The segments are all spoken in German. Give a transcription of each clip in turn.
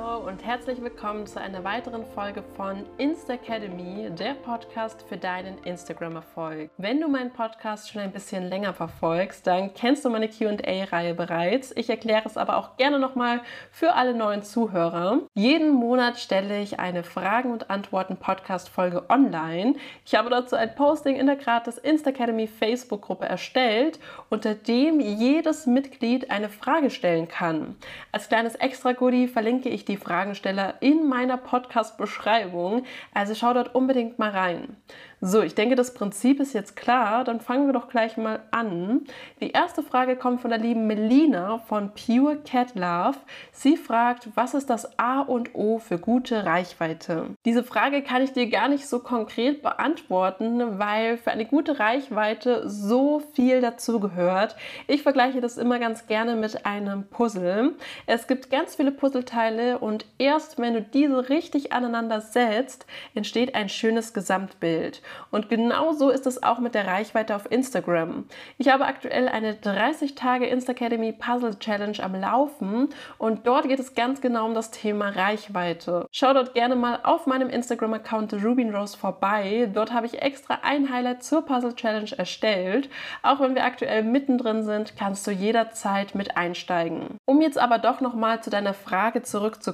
Hallo und herzlich willkommen zu einer weiteren Folge von Insta Academy, der Podcast für deinen Instagram-Erfolg. Wenn du meinen Podcast schon ein bisschen länger verfolgst, dann kennst du meine QA-Reihe bereits. Ich erkläre es aber auch gerne nochmal für alle neuen Zuhörer. Jeden Monat stelle ich eine Fragen- und Antworten-Podcast-Folge online. Ich habe dazu ein Posting in der gratis Insta Academy Facebook-Gruppe erstellt, unter dem jedes Mitglied eine Frage stellen kann. Als kleines Extra-Goodie verlinke ich die Fragensteller in meiner Podcast-Beschreibung. Also schau dort unbedingt mal rein. So, ich denke, das Prinzip ist jetzt klar. Dann fangen wir doch gleich mal an. Die erste Frage kommt von der lieben Melina von Pure Cat Love. Sie fragt, was ist das A und O für gute Reichweite? Diese Frage kann ich dir gar nicht so konkret beantworten, weil für eine gute Reichweite so viel dazugehört. Ich vergleiche das immer ganz gerne mit einem Puzzle. Es gibt ganz viele Puzzleteile und erst wenn du diese richtig aneinander setzt, entsteht ein schönes Gesamtbild. Und genauso ist es auch mit der Reichweite auf Instagram. Ich habe aktuell eine 30 Tage Insta Academy Puzzle Challenge am Laufen und dort geht es ganz genau um das Thema Reichweite. Schau dort gerne mal auf meinem Instagram Account Rubinrose vorbei. Dort habe ich extra ein Highlight zur Puzzle Challenge erstellt. Auch wenn wir aktuell mittendrin sind, kannst du jederzeit mit einsteigen. Um jetzt aber doch noch mal zu deiner Frage zurückzukommen,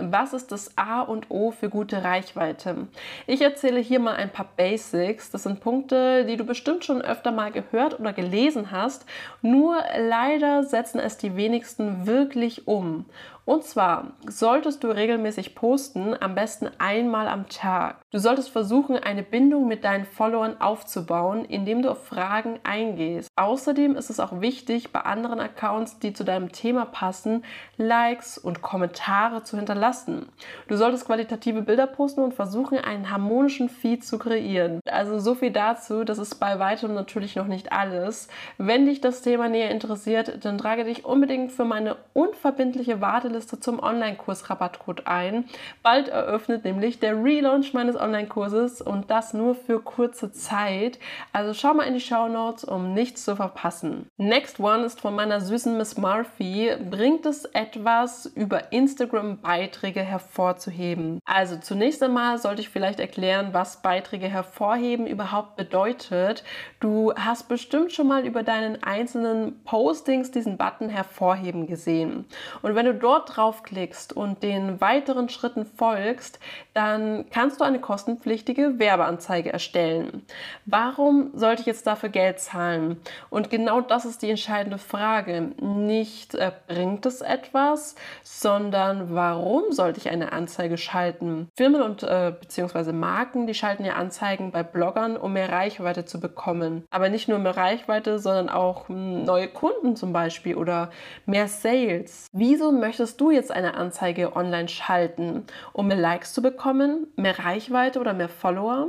was ist das A und O für gute Reichweite? Ich erzähle hier mal ein paar Basics. Das sind Punkte, die du bestimmt schon öfter mal gehört oder gelesen hast. Nur leider setzen es die wenigsten wirklich um. Und zwar solltest du regelmäßig posten, am besten einmal am Tag. Du solltest versuchen, eine Bindung mit deinen Followern aufzubauen, indem du auf Fragen eingehst. Außerdem ist es auch wichtig, bei anderen Accounts, die zu deinem Thema passen, Likes und Kommentare zu hinterlassen. Du solltest qualitative Bilder posten und versuchen, einen harmonischen Feed zu kreieren. Also so viel dazu, das ist bei weitem natürlich noch nicht alles. Wenn dich das Thema näher interessiert, dann trage dich unbedingt für meine unverbindliche Warteliste Warteliste zum Online-Kurs Rabattcode ein. Bald eröffnet nämlich der Relaunch meines Online-Kurses und das nur für kurze Zeit. Also schau mal in die Show Notes, um nichts zu verpassen. Next One ist von meiner süßen Miss Murphy. Bringt es etwas über Instagram-Beiträge hervorzuheben? Also zunächst einmal sollte ich vielleicht erklären, was Beiträge hervorheben überhaupt bedeutet. Du hast bestimmt schon mal über deinen einzelnen Postings diesen Button hervorheben gesehen. Und wenn du dort dort draufklickst und den weiteren Schritten folgst, dann kannst du eine kostenpflichtige Werbeanzeige erstellen. Warum sollte ich jetzt dafür Geld zahlen? Und genau das ist die entscheidende Frage. Nicht äh, bringt es etwas, sondern warum sollte ich eine Anzeige schalten? Firmen und äh, beziehungsweise Marken, die schalten ja Anzeigen bei Bloggern, um mehr Reichweite zu bekommen. Aber nicht nur mehr Reichweite, sondern auch hm, neue Kunden zum Beispiel oder mehr Sales. Wieso möchtest möchtest du jetzt eine Anzeige online schalten, um mehr Likes zu bekommen, mehr Reichweite oder mehr Follower?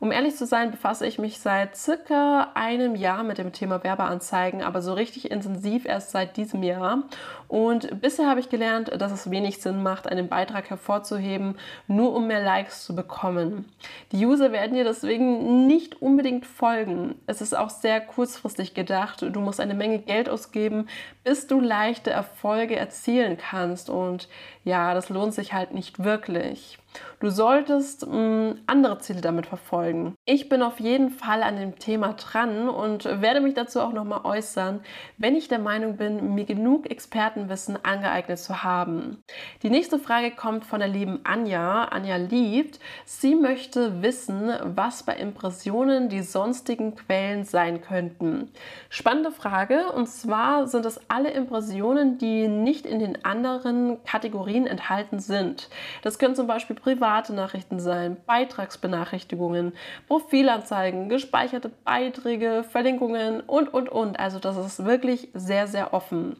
Um ehrlich zu sein, befasse ich mich seit circa einem Jahr mit dem Thema Werbeanzeigen, aber so richtig intensiv erst seit diesem Jahr. Und bisher habe ich gelernt, dass es wenig Sinn macht, einen Beitrag hervorzuheben, nur um mehr Likes zu bekommen. Die User werden dir deswegen nicht unbedingt folgen. Es ist auch sehr kurzfristig gedacht. Du musst eine Menge Geld ausgeben, bis du leichte Erfolge erzielen kannst. Und ja, das lohnt sich halt nicht wirklich. Du solltest mh, mm, andere Ziele damit verfolgen. Ich bin auf jeden Fall an dem Thema dran und werde mich dazu auch nochmal äußern, wenn ich der Meinung bin, mir genug Expertenwissen angeeignet zu haben. Die nächste Frage kommt von der lieben Anja. Anja liebt. Sie möchte wissen, was bei Impressionen die sonstigen Quellen sein könnten. Spannende Frage und zwar sind es alle Impressionen, die nicht in den anderen Kategorien enthalten sind. Das können zum Beispiel private Nachrichten sein, Beitragsbenachrichtigungen, Profilanzeigen, gespeicherte Beiträge, Verlinkungen und, und, und. Also das ist wirklich sehr, sehr offen.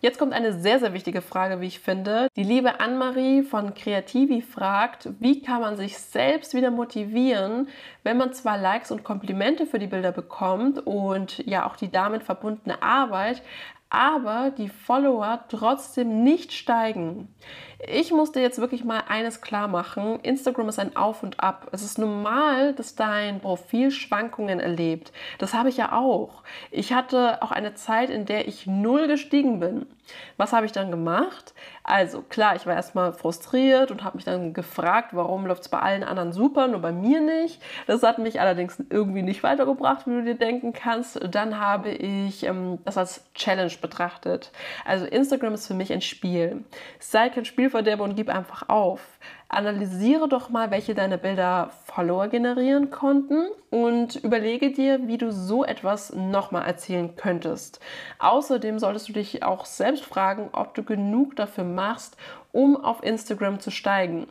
Jetzt kommt eine sehr, sehr wichtige Frage, wie ich finde. Die liebe Annemarie von Creativi fragt, wie kann man sich selbst wieder motivieren, wenn man zwar Likes und Komplimente für die Bilder bekommt und ja auch die damit verbundene Arbeit, aber die Follower trotzdem nicht steigen. Ich musste jetzt wirklich mal eines klar machen. Instagram ist ein Auf und Ab. Es ist normal, dass dein Profil Schwankungen erlebt. Das habe ich ja auch. Ich hatte auch eine Zeit, in der ich null gestiegen bin. Was habe ich dann gemacht? Also klar, ich war erstmal frustriert und habe mich dann gefragt, warum läuft es bei allen anderen super, nur bei mir nicht. Das hat mich allerdings irgendwie nicht weitergebracht, wie du dir denken kannst. Dann habe ich ähm, das als Challenge betrachtet. Also Instagram ist für mich ein Spiel. Sei kein Spielverderber und gib einfach auf analysiere doch mal, welche deine Bilder Follower generieren konnten und überlege dir, wie du so etwas nochmal erzählen könntest. Außerdem solltest du dich auch selbst fragen, ob du genug dafür machst, um auf Instagram zu steigen.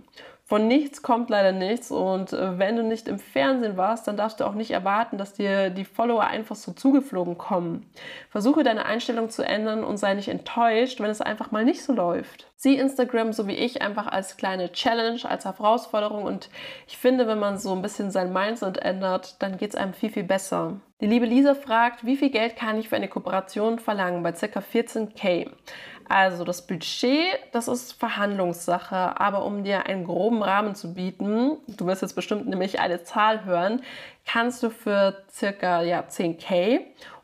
Von nichts kommt leider nichts und äh, wenn du nicht im Fernsehen warst, dann darfst du auch nicht erwarten, dass dir die Follower einfach so zugeflogen kommen. Versuche deine Einstellung zu ändern und sei nicht enttäuscht, wenn es einfach mal nicht so läuft. Sieh Instagram so wie ich einfach als kleine Challenge, als Herausforderung und ich finde, wenn man so ein bisschen sein Mindset ändert, dann geht es einem viel, viel besser. Die liebe Lisa fragt, wie viel Geld kann ich für eine Kooperation verlangen bei ca. 14k? Also das Budget, das ist Verhandlungssache, aber um dir einen groben Rahmen zu bieten, du wirst jetzt bestimmt nämlich eine Zahl hören, kannst du für circa ja, 10k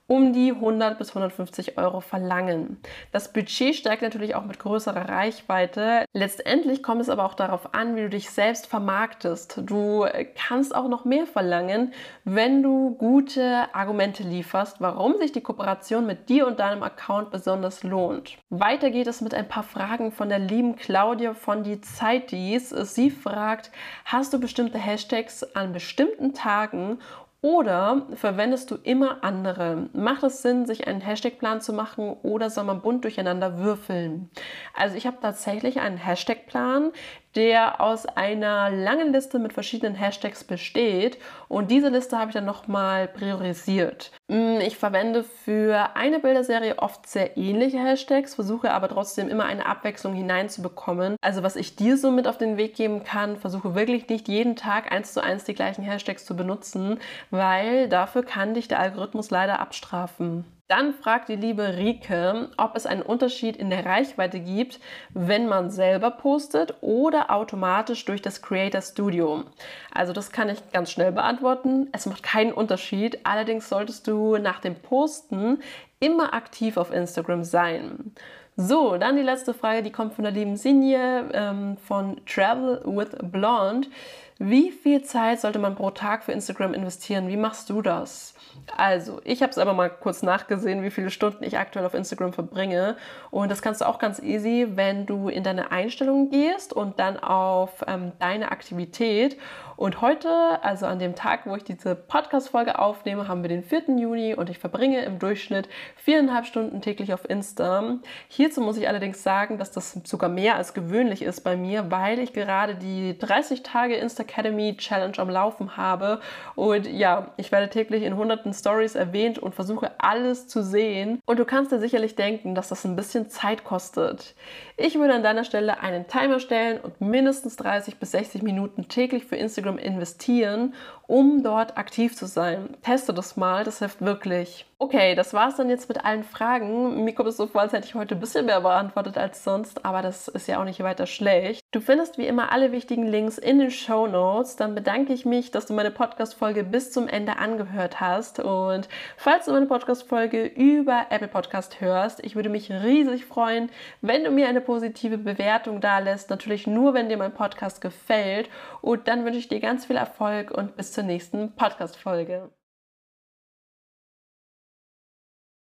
um die 100 bis 150 Euro verlangen. Das Budget steigt natürlich auch mit größerer Reichweite. Letztendlich kommt es aber auch darauf an, wie du dich selbst vermarktest. Du kannst auch noch mehr verlangen, wenn du gute Argumente lieferst, warum sich die Kooperation mit dir und deinem Account besonders lohnt. Weiter geht es mit ein paar Fragen von der lieben Claudia von die Zeit dies. Sie fragt, hast du bestimmte Hashtags an bestimmten Tagen oder verwendest du immer andere? Macht es Sinn, sich einen Hashtagplan zu machen oder soll man bunt durcheinander würfeln? Also ich habe tatsächlich einen Hashtagplan, der aus einer langen Liste mit verschiedenen Hashtags besteht und diese Liste habe ich dann nochmal priorisiert. Mm, ich verwende für eine Bilderserie oft sehr ähnliche Hashtags, versuche aber trotzdem immer eine Abwechslung hineinzubekommen. Also was ich dir so mit auf den Weg geben kann, versuche wirklich nicht jeden Tag eins zu eins die gleichen Hashtags zu benutzen, weil dafür kann dich der Algorithmus leider abstrafen. Dann fragt die liebe Rike, ob es einen Unterschied in der Reichweite gibt, wenn man selber postet oder automatisch durch das Creator Studio. Also das kann ich ganz schnell beantworten. Es macht keinen Unterschied. Allerdings solltest du nach dem Posten immer aktiv auf Instagram sein. So, dann die letzte Frage, die kommt von der lieben Sinje ähm, von Travel with Blonde. Wie viel Zeit sollte man pro Tag für Instagram investieren? Wie machst du das? Also, ich habe es aber mal kurz nachgesehen, wie viele Stunden ich aktuell auf Instagram verbringe. Und das kannst du auch ganz easy, wenn du in deine Einstellungen gehst und dann auf ähm, deine Aktivität. Und heute, also an dem Tag, wo ich diese Podcast-Folge aufnehme, haben wir den 4. Juni und ich verbringe im Durchschnitt viereinhalb Stunden täglich auf Insta. Hierzu muss ich allerdings sagen, dass das sogar mehr als gewöhnlich ist bei mir, weil ich gerade die 30 Tage Insta Academy Challenge am Laufen habe. Und ja, ich werde täglich in hunderten Stories erwähnt und versuche alles zu sehen. Und du kannst dir sicherlich denken, dass das ein bisschen Zeit kostet. Ich würde an deiner Stelle einen Timer stellen und mindestens 30 bis 60 Minuten täglich für Instagram investieren, um dort aktiv zu sein. Teste das mal, das hilft wirklich. Okay, das war es dann jetzt mit allen Fragen. Mir kommt es so vor, als hätte ich heute ein bisschen mehr beantwortet als sonst, aber das ist ja auch nicht weiter schlecht. Du findest wie immer alle wichtigen Links in den Show Notes. Dann bedanke ich mich, dass du meine Podcast-Folge bis zum Ende angehört hast. Und falls du meine Podcast-Folge über Apple Podcast hörst, ich würde mich riesig freuen, wenn du mir eine positive Bewertung da lässt. Natürlich nur, wenn dir mein Podcast gefällt. Und dann wünsche ich dir ganz viel Erfolg und bis zur nächsten Podcast-Folge.